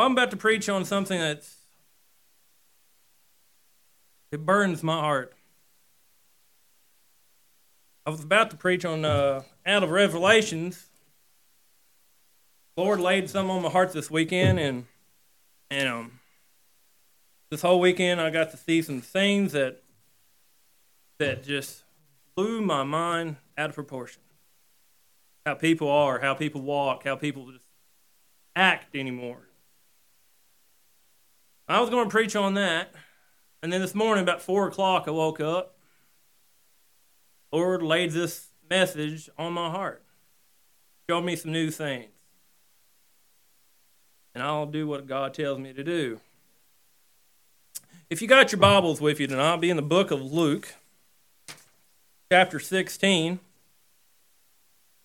I'm about to preach on something that's it burns my heart. I was about to preach on uh, out of Revelations. Lord laid some on my heart this weekend, and and um, this whole weekend I got to see some things that that just blew my mind out of proportion. How people are, how people walk, how people just act anymore. I was going to preach on that, and then this morning about four o'clock I woke up. Lord laid this message on my heart, showed me some new things, and I'll do what God tells me to do. If you got your Bibles with you tonight, I'll be in the book of Luke, chapter 16.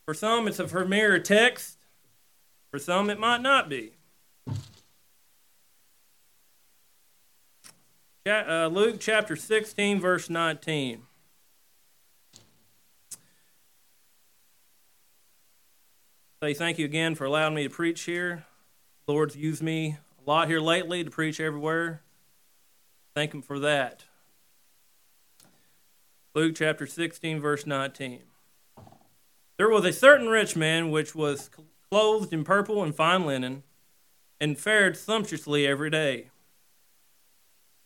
For some, it's a familiar text. For some, it might not be. Uh, Luke chapter 16, verse 19. Say thank you again for allowing me to preach here. Lord's used me a lot here lately to preach everywhere. Thank Him for that. Luke chapter 16, verse 19. There was a certain rich man which was clothed in purple and fine linen, and fared sumptuously every day.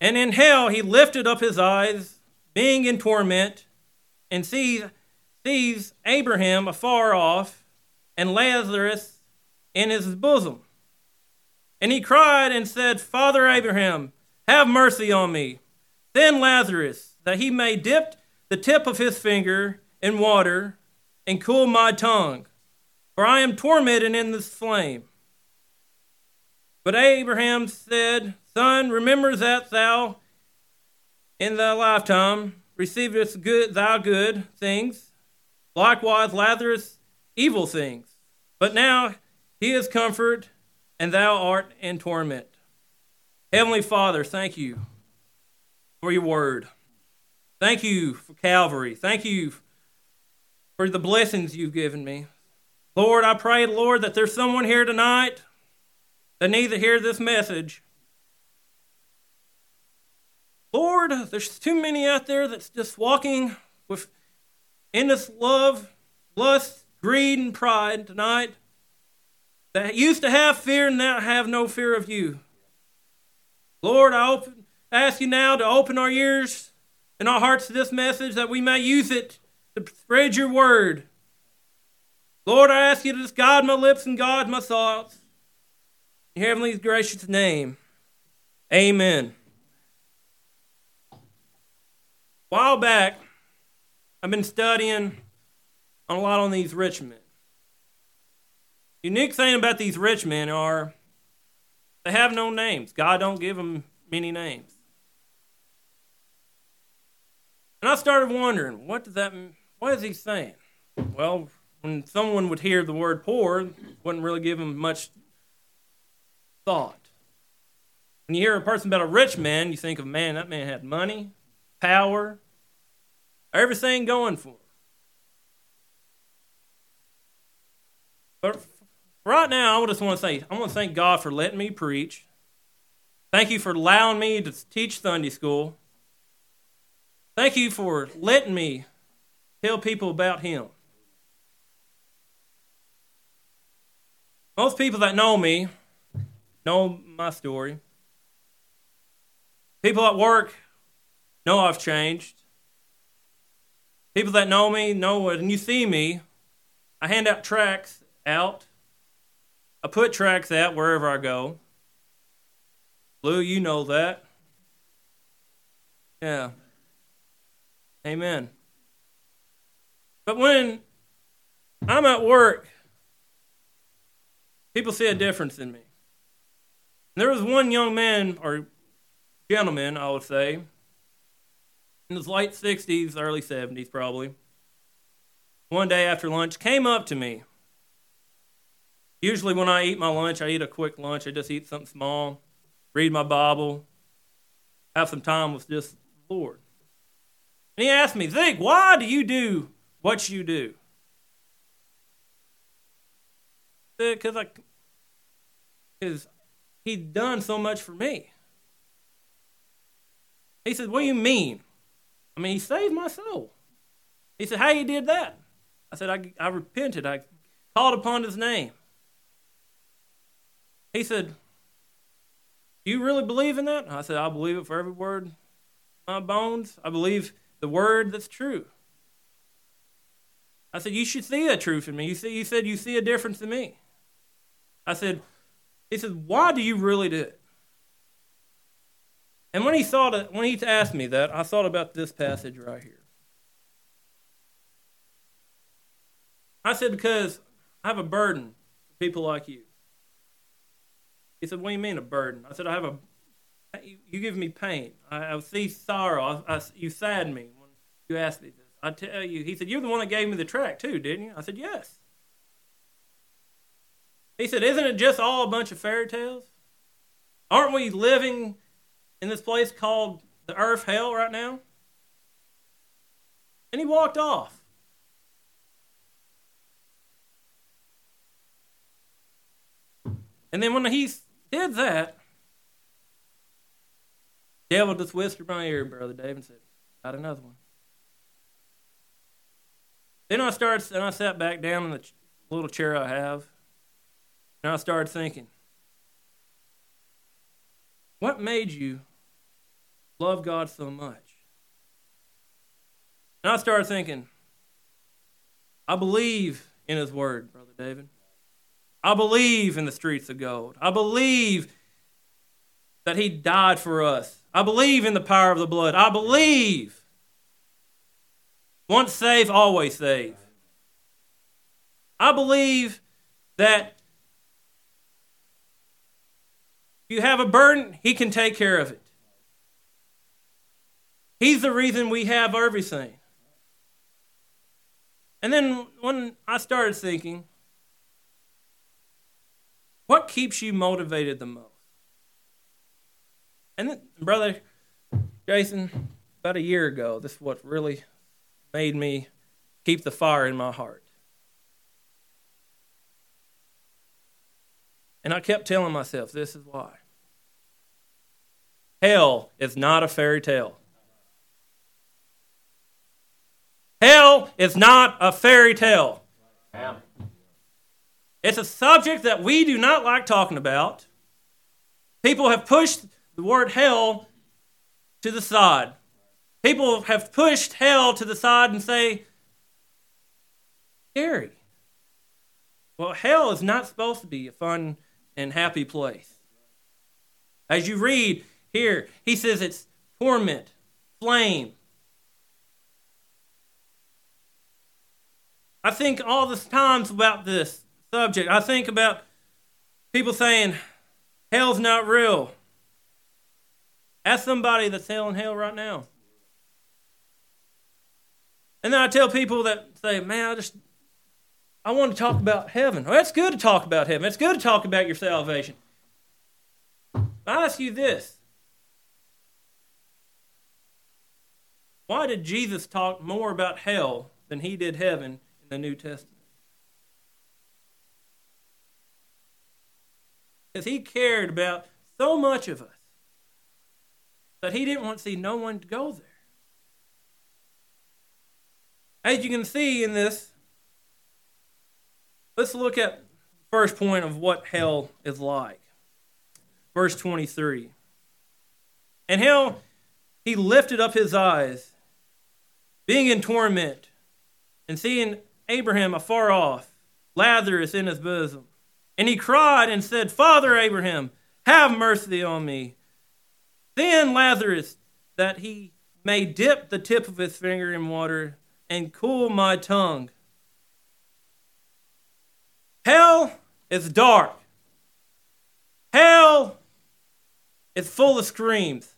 And in hell he lifted up his eyes, being in torment, and sees, sees Abraham afar off, and Lazarus in his bosom. And he cried and said, Father Abraham, have mercy on me. Send Lazarus, that he may dip the tip of his finger in water and cool my tongue, for I am tormented in this flame. But Abraham said, Son, remember that thou in thy lifetime receivest good thy good things, likewise Lazarus evil things. But now he is comfort and thou art in torment. Heavenly Father, thank you for your word. Thank you for Calvary. Thank you for the blessings you've given me. Lord, I pray, Lord, that there's someone here tonight that need to hear this message. Lord, there's too many out there that's just walking with endless love, lust, greed, and pride tonight that used to have fear and now have no fear of you. Lord, I open, ask you now to open our ears and our hearts to this message that we may use it to spread your word. Lord, I ask you to just guide my lips and guide my thoughts. Your heavenly gracious name, amen. A while back, I've been studying a lot on these rich men. Unique thing about these rich men are they have no names. God don't give them many names. And I started wondering, what does that? What is he saying? Well, when someone would hear the word poor, wouldn't really give him much thought. When you hear a person about a rich man, you think of, man, that man had money, power, everything going for him. But Right now, I just want to say, I want to thank God for letting me preach. Thank you for allowing me to teach Sunday school. Thank you for letting me tell people about Him. Most people that know me know my story. People at work know I've changed. People that know me know when you see me, I hand out tracts out I put tracks out wherever I go. Lou, you know that. Yeah. Amen. But when I'm at work, people see a difference in me. There was one young man, or gentleman, I would say, in his late 60s, early 70s probably, one day after lunch, came up to me. Usually, when I eat my lunch, I eat a quick lunch. I just eat something small, read my Bible, have some time with just the Lord. And he asked me, Zeke, why do you do what you do? Because I, because he'd done so much for me. He said, What do you mean? I mean, he saved my soul. He said, How you did that? I said, I, I repented. I called upon his name. He said, You really believe in that? I said, I believe it for every word my bones. I believe the word that's true. I said, You should see a truth in me. You, see, you said you see a difference in me. I said, He said, Why do you really do it? And when he thought it, when he asked me that, I thought about this passage right here. I said, Because I have a burden for people like you. He said, What do you mean a burden? I said, I have a you give me pain. I, I see sorrow. I, I, you sadden me when you ask me this. I tell you, he said, You're the one that gave me the track, too, didn't you? I said, Yes. He said, Isn't it just all a bunch of fairy tales? Aren't we living in this place called the earth hell right now? And he walked off. And then when he did that, devil just whispered in my ear, Brother David, and said, Got another one. Then I started, and I sat back down in the little chair I have, and I started thinking, what made you love God so much? And I started thinking, I believe in His Word, Brother David. I believe in the streets of gold. I believe that He died for us. I believe in the power of the blood. I believe. Once saved, always saved. I believe that you have a burden, He can take care of it. He's the reason we have everything. And then when I started thinking, what keeps you motivated the most? And then, brother Jason, about a year ago, this is what really made me keep the fire in my heart. And I kept telling myself, this is why. Hell is not a fairy tale. Hell is not a fairy tale. It's a subject that we do not like talking about. People have pushed the word hell to the side. People have pushed hell to the side and say, scary. Well, hell is not supposed to be a fun and happy place. As you read here, he says it's torment, flame. I think all the times about this subject. I think about people saying, hell's not real. Ask somebody that's hell in hell right now. And then I tell people that say, man, I just, I want to talk about heaven. Well, it's good to talk about heaven. It's good to talk about your salvation. I ask you this. Why did Jesus talk more about hell than he did heaven in the New Testament? Because he cared about so much of us that he didn't want to see no one go there. As you can see in this, let's look at first point of what hell is like. Verse 23. And hell, he lifted up his eyes, being in torment, and seeing Abraham afar off, Lazarus in his bosom. And he cried and said, Father Abraham, have mercy on me. Then Lazarus, that he may dip the tip of his finger in water and cool my tongue. Hell is dark. Hell is full of screams.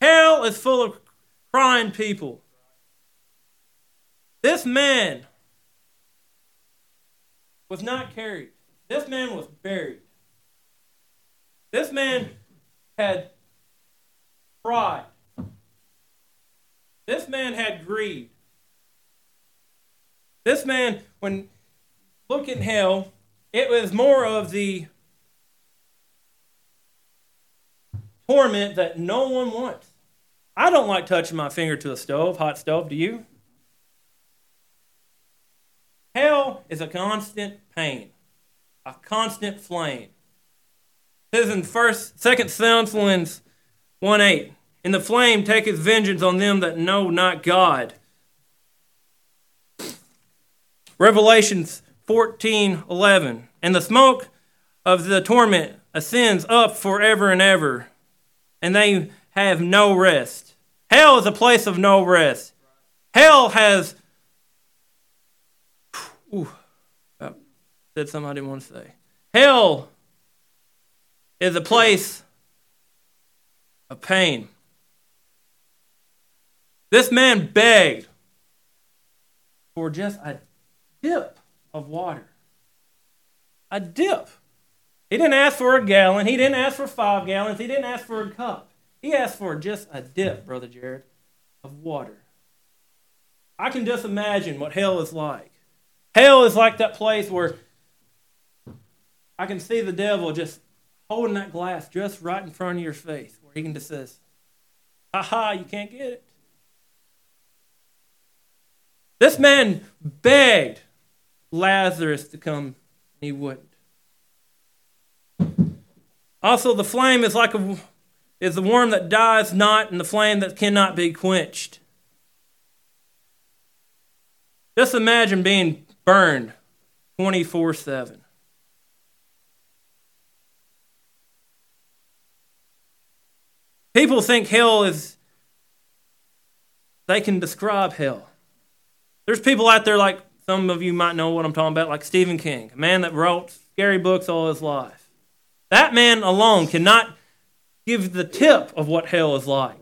Hell is full of crying people. This man was not carried. This man was buried. This man had pride. This man had greed. This man, when look at hell, it was more of the torment that no one wants. I don't like touching my finger to a stove, hot stove. Do you? Hell is a constant pain, a constant flame. It says in first, second Thessalonians 1 8, in the flame taketh vengeance on them that know not God. Revelations 14 11, and the smoke of the torment ascends up forever and ever, and they have no rest. Hell is a place of no rest. Hell has Ooh, I said something I didn't want to say. Hell is a place of pain. This man begged for just a dip of water. A dip. He didn't ask for a gallon. He didn't ask for five gallons. He didn't ask for a cup. He asked for just a dip, Brother Jared, of water. I can just imagine what hell is like. Hell is like that place where I can see the devil just holding that glass just right in front of your face, where he can just says, "Ha ha, you can't get it." This man begged Lazarus to come, and he wouldn't. Also, the flame is like a is the worm that dies not, and the flame that cannot be quenched. Just imagine being burned 24 7. People think hell is, they can describe hell. There's people out there like some of you might know what I'm talking about, like Stephen King, a man that wrote scary books all his life. That man alone cannot give the tip of what hell is like.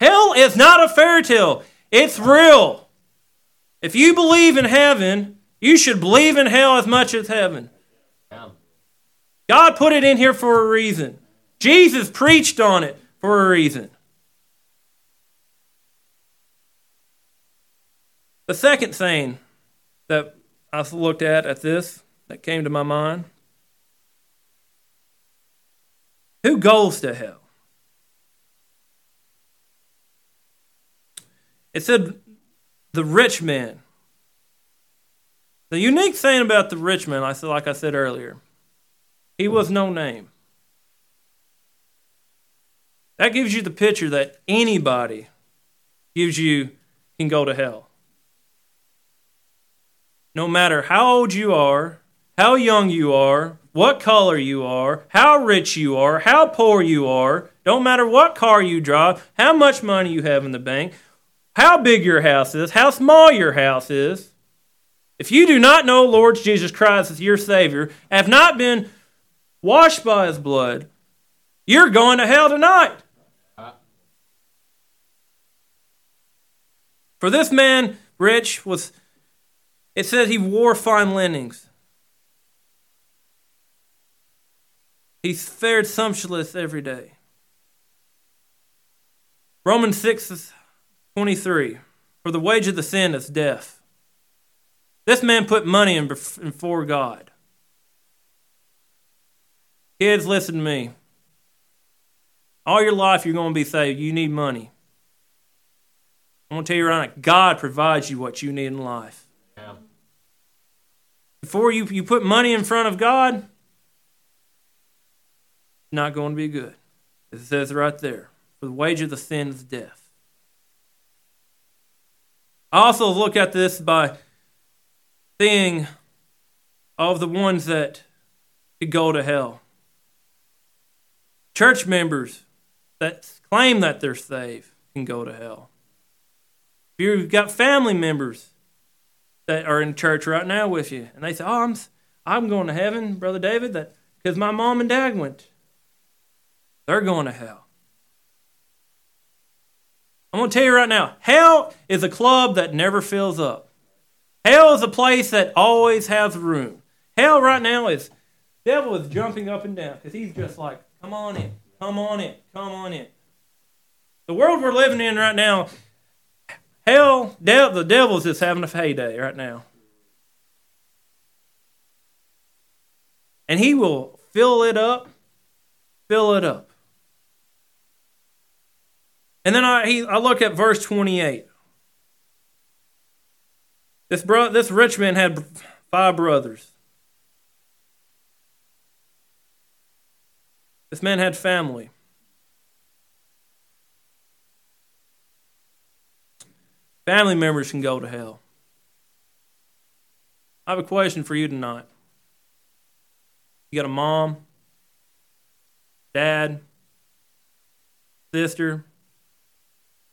Hell is not a fairy tale, it's real. If you believe in heaven, you should believe in hell as much as heaven. God put it in here for a reason. Jesus preached on it for a reason. The second thing that I looked at at this that came to my mind who goes to hell? It said the rich man. The unique thing about the rich man, I said, like I said earlier, he was no name. That gives you the picture that anybody gives you can go to hell. No matter how old you are, how young you are, what color you are, how rich you are, how poor you are, don't matter what car you drive, how much money you have in the bank, how big your house is, how small your house is, if you do not know Lord Jesus Christ as your Savior, have not been washed by His blood, you're going to hell tonight. For this man, rich, was, it says he wore fine linens. He fared sumptuous every day. Romans 6 23. For the wage of the sin is death. This man put money in before God. Kids, listen to me. All your life, you're going to be saved. You need money. I'm going to tell you right now, God provides you what you need in life. Yeah. Before you, you put money in front of God, it's not going to be good. It says right there, for the wage of the sin is death. I also look at this by seeing of the ones that could go to hell. Church members that claim that they're saved can go to hell. If you've got family members that are in church right now with you, and they say, "Oh, I'm I'm going to heaven, brother David," that because my mom and dad went. They're going to hell. I'm going to tell you right now hell is a club that never fills up. Hell is a place that always has room. Hell right now is, devil is jumping up and down because he's just like, come on in, come on in, come on in. The world we're living in right now, hell, the devil's just having a heyday right now. And he will fill it up, fill it up. And then I, he, I look at verse 28. This, bro, this rich man had five brothers. This man had family. Family members can go to hell. I have a question for you tonight. You got a mom, dad, sister,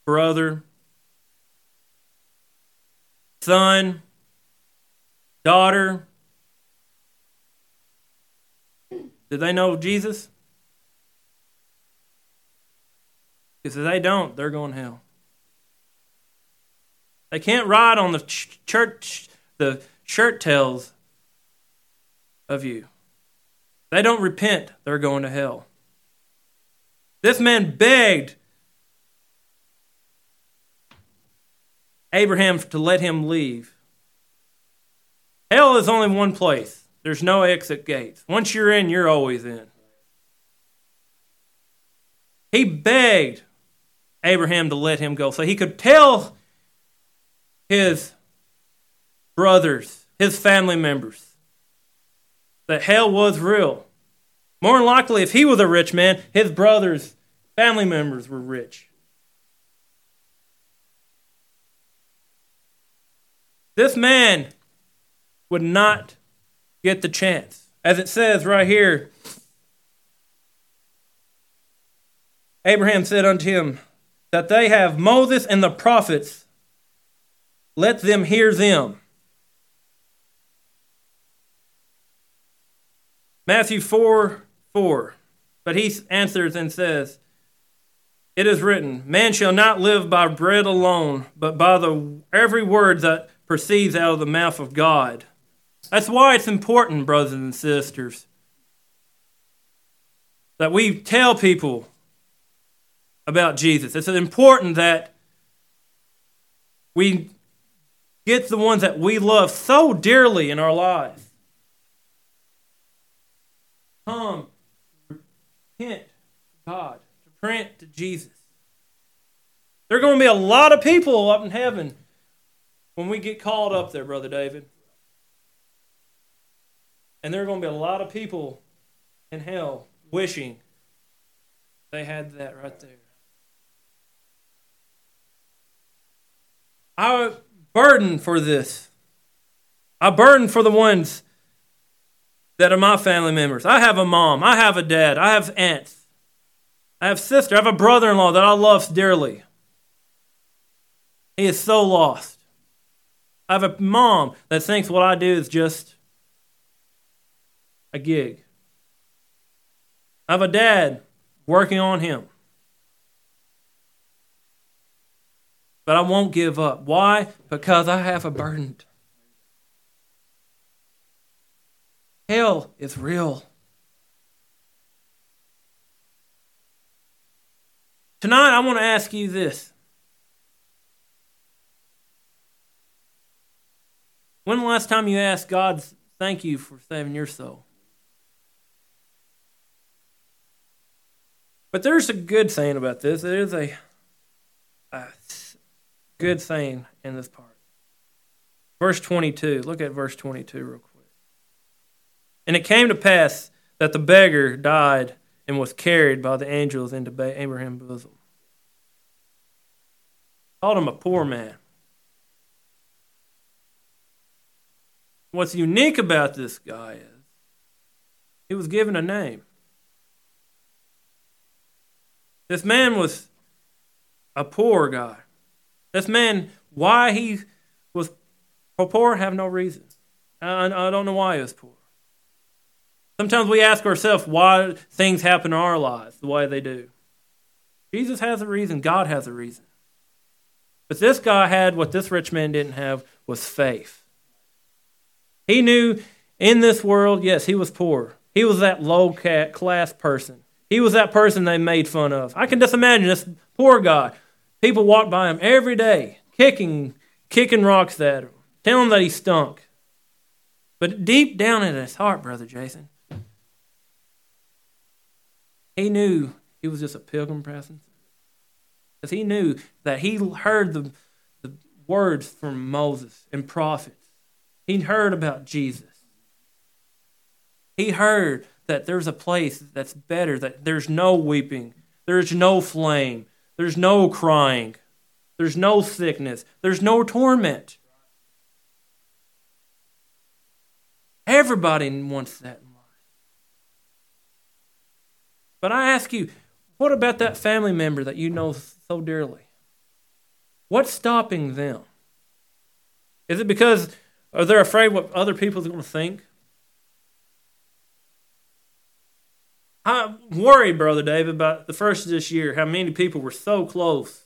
brother, son, daughter. Do they know Jesus? Because if they don't, they're going to hell. They can't ride on the church, the shirt tails of you. They don't repent, they're going to hell. This man begged Abraham to let him leave. Hell is only one place. There's no exit gates. Once you're in, you're always in. He begged Abraham to let him go so he could tell his brothers, his family members, that hell was real. More than likely, if he was a rich man, his brothers, family members were rich. This man would not get the chance. As it says right here, Abraham said unto him, That they have Moses and the prophets, let them hear them. Matthew 4 4. But he answers and says, It is written, Man shall not live by bread alone, but by the every word that proceeds out of the mouth of God. That's why it's important, brothers and sisters, that we tell people about Jesus. It's important that we get the ones that we love so dearly in our lives. Come, repent to God, to print to Jesus. There are going to be a lot of people up in heaven when we get called up there, Brother David. And there are going to be a lot of people in hell wishing they had that right there. I burden for this. I burden for the ones that are my family members. I have a mom. I have a dad. I have aunts. I have sister. I have a brother in law that I love dearly. He is so lost. I have a mom that thinks what I do is just a gig. I have a dad working on him. But I won't give up. Why? Because I have a burden. Hell is real. Tonight, I want to ask you this. When the last time you asked God, thank you for saving your soul? But there's a good saying about this. There is a, a good thing in this part. Verse 22. Look at verse 22 real quick. And it came to pass that the beggar died and was carried by the angels into Abraham's bosom. Called him a poor man. What's unique about this guy is he was given a name. This man was a poor guy. This man, why he was poor, have no reason. I, I don't know why he was poor. Sometimes we ask ourselves why things happen in our lives the way they do. Jesus has a reason, God has a reason. But this guy had what this rich man didn't have was faith. He knew in this world, yes, he was poor. He was that low class person. He was that person they made fun of. I can just imagine this poor guy. People walk by him every day, kicking, kicking rocks at him, telling him that he stunk. But deep down in his heart, Brother Jason, he knew he was just a pilgrim passing. Because he knew that he heard the, the words from Moses and prophets. He heard about Jesus. He heard that there's a place that's better, that there's no weeping, there's no flame, there's no crying, there's no sickness, there's no torment. Everybody wants that in life. But I ask you, what about that family member that you know so dearly? What's stopping them? Is it because are they afraid what other people are going to think? I worried, Brother David, about the first of this year, how many people were so close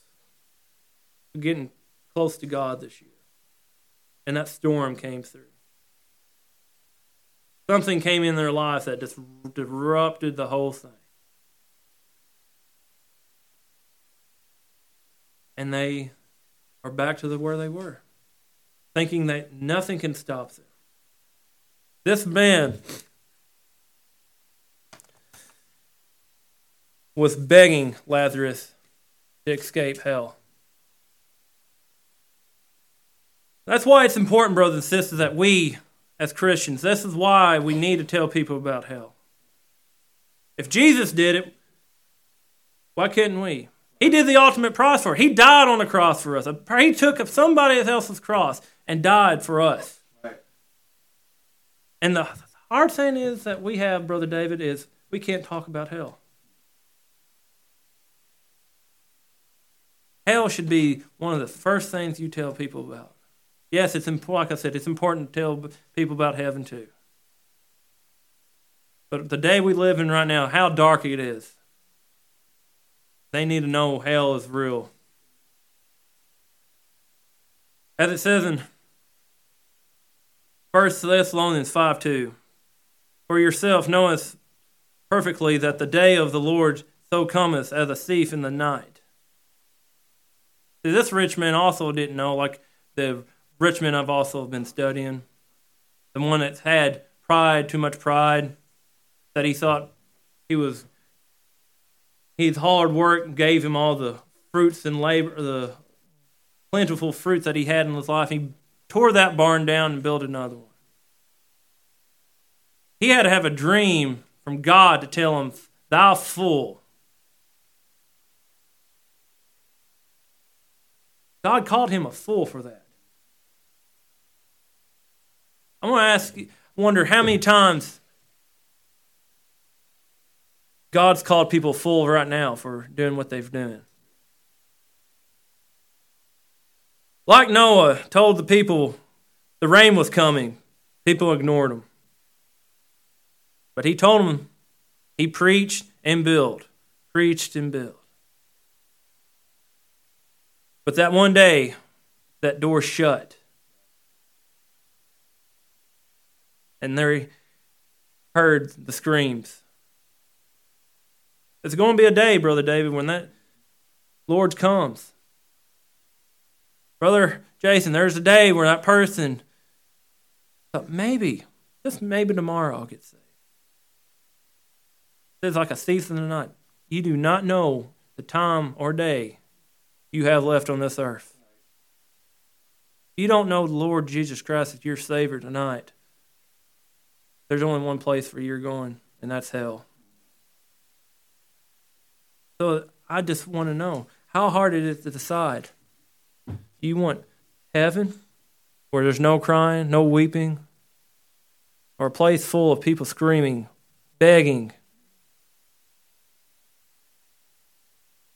to getting close to God this year. And that storm came through. Something came in their lives that just disrupted the whole thing. And they are back to the, where they were, thinking that nothing can stop them. This man was begging Lazarus to escape hell. That's why it's important, brothers and sisters, that we, as Christians, this is why we need to tell people about hell. If Jesus did it, why couldn't we? He did the ultimate price for it. He died on the cross for us. He took somebody else's cross and died for us. And the hard thing is that we have, Brother David, is we can't talk about hell. Hell should be one of the first things you tell people about. Yes, it's like I said, it's important to tell people about heaven too. But the day we live in right now, how dark it is, they need to know hell is real. As it says in 1 Thessalonians 5 2, For yourself knoweth perfectly that the day of the Lord so cometh as a thief in the night. This rich man also didn't know, like the rich men I've also been studying, the one that's had pride, too much pride, that he thought he was, his hard work gave him all the fruits and labor, the plentiful fruits that he had in his life. He tore that barn down and built another one. He had to have a dream from God to tell him, Thou fool, God called him a fool for that. I want to ask, wonder how many times God's called people fool right now for doing what they've done. Like Noah told the people the rain was coming, people ignored him. But he told them he preached and built, preached and built. But that one day, that door shut. And they heard the screams. It's going to be a day, Brother David, when that Lord comes. Brother Jason, there's a day where that person thought maybe, just maybe tomorrow I'll get saved. It's like a in the night. You do not know the time or day you have left on this earth. You don't know the Lord Jesus Christ as your Savior tonight, there's only one place for you are going, and that's hell. So I just want to know how hard it is to decide. Do you want heaven where there's no crying, no weeping, or a place full of people screaming, begging,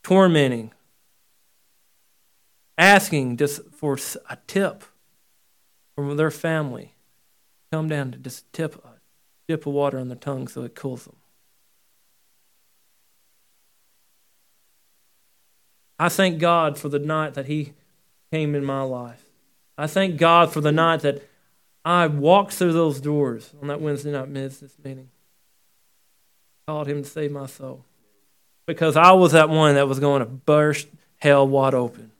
tormenting, asking just for a tip from their family. Come down to just tip, a dip of water on their tongue so it cools them. I thank God for the night that He came in my life. I thank God for the night that I walked through those doors on that Wednesday night business meeting. Called Him to save my soul. Because I was that one that was going to burst hell wide open.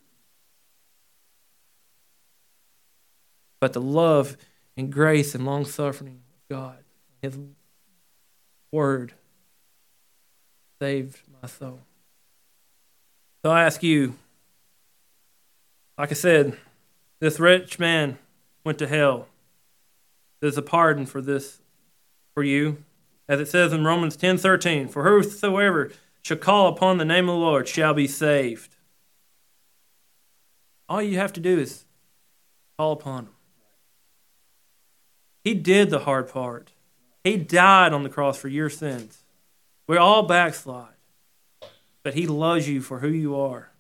But the love and grace and long suffering of God, His Word, saved my soul. So I ask you, like I said, this rich man went to hell. There's a pardon for this for you. As it says in Romans 10:13, for whosoever shall call upon the name of the Lord shall be saved. All you have to do is call upon him. He did the hard part. He died on the cross for your sins. We're all backslide but He loves you for who you are.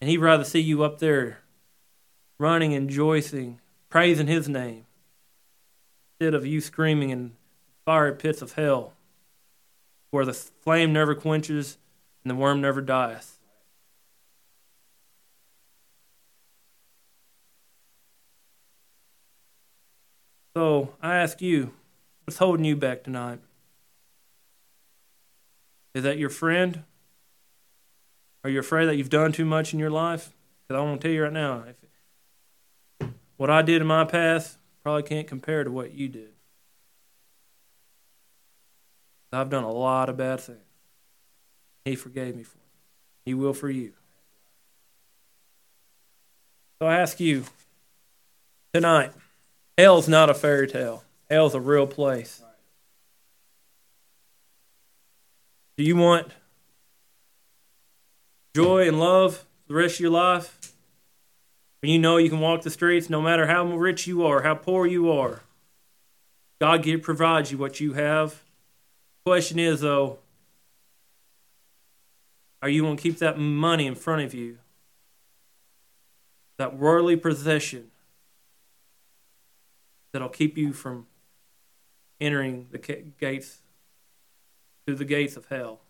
And He'd rather see you up there running and rejoicing, praising His name, instead of you screaming in fiery pits of hell where the flame never quenches and the worm never dies. So I ask you, what's holding you back tonight? Is that your friend? Are you afraid that you've done too much in your life? Because I want to tell you right now, if, what I did in my past probably can't compare to what you did. I've done a lot of bad things. He forgave me for it. He will for you. So I ask you tonight hell's not a fairy tale, hell's a real place. Do you want joy and love the rest of your life? When you know you can walk the streets no matter how rich you are, how poor you are. God provides you what you have. Question is, though, are you going to keep that money in front of you? That worldly possession that'll keep you from entering the gates through the gates of hell.